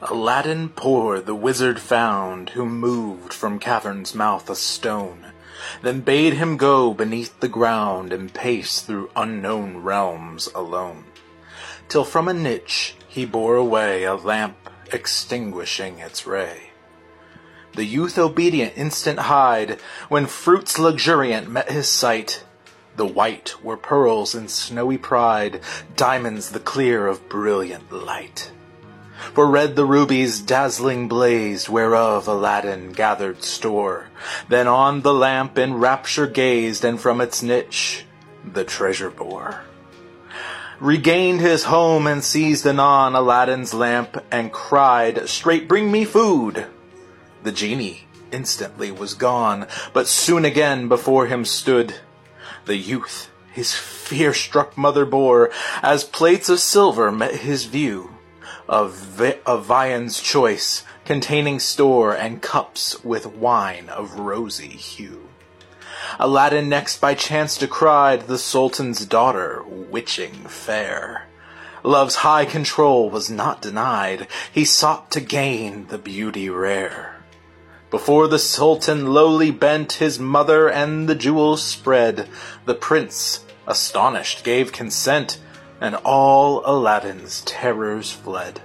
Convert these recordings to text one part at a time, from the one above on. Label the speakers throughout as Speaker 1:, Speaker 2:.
Speaker 1: Aladdin poor the wizard found, Who moved from cavern's mouth a stone, Then bade him go beneath the ground And pace through unknown realms alone, Till from a niche he bore away A lamp extinguishing its ray. The youth obedient instant hied, When fruits luxuriant met his sight, The white were pearls in snowy pride, Diamonds the clear of brilliant light. For red the rubies dazzling blazed, Whereof Aladdin gathered store, Then on the lamp in rapture gazed, And from its niche the treasure bore. Regained his home and seized anon Aladdin's lamp, and cried, Straight bring me food! The genie instantly was gone, But soon again before him stood The youth his fear-struck mother bore, As plates of silver met his view of, vi- of viands choice, containing store, and cups with wine of rosy hue. Aladdin next by chance descried the Sultan's daughter, witching fair. Love's high control was not denied, he sought to gain the beauty rare. Before the Sultan lowly bent, his mother and the jewels spread. The prince, astonished, gave consent, and all Aladdin's terrors fled.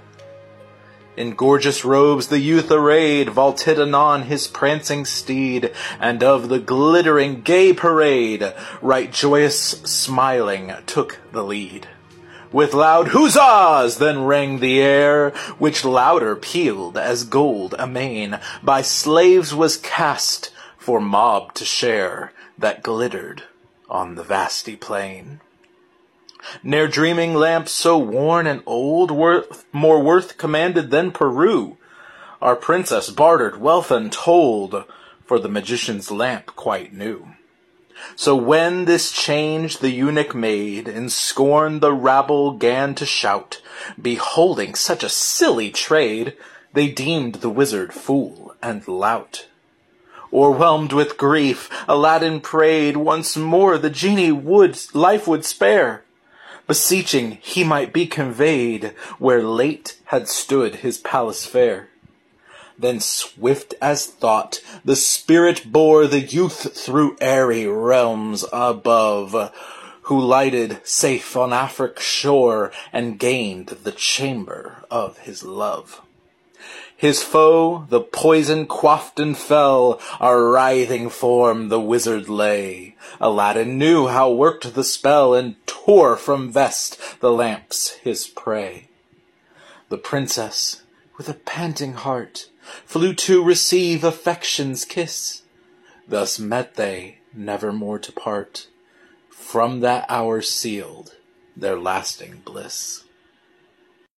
Speaker 1: In gorgeous robes the youth arrayed vaulted anon his prancing steed, and of the glittering gay parade, right joyous smiling took the lead. With loud huzzas then rang the air, which louder pealed as gold amain by slaves was cast for mob to share that glittered on the vasty plain. Ne'er dreaming lamps so worn and old, worth, more worth commanded than Peru. Our princess bartered wealth untold for the magician's lamp quite new. So when this change the eunuch made, in scorn the rabble gan to shout, beholding such a silly trade, they deemed the wizard fool and lout. O'erwhelmed with grief, Aladdin prayed once more the genie would life would spare beseeching he might be conveyed where late had stood his palace fair. Then swift as thought the spirit bore the youth through airy realms above, who lighted safe on Afric's shore and gained the chamber of his love. His foe, the poison quaffed and fell, a writhing form the wizard lay. Aladdin knew how worked the spell, and tore from vest the lamps his prey. The princess, with a panting heart, flew to receive affection's kiss. Thus met they, never more to part. From that hour sealed their lasting bliss.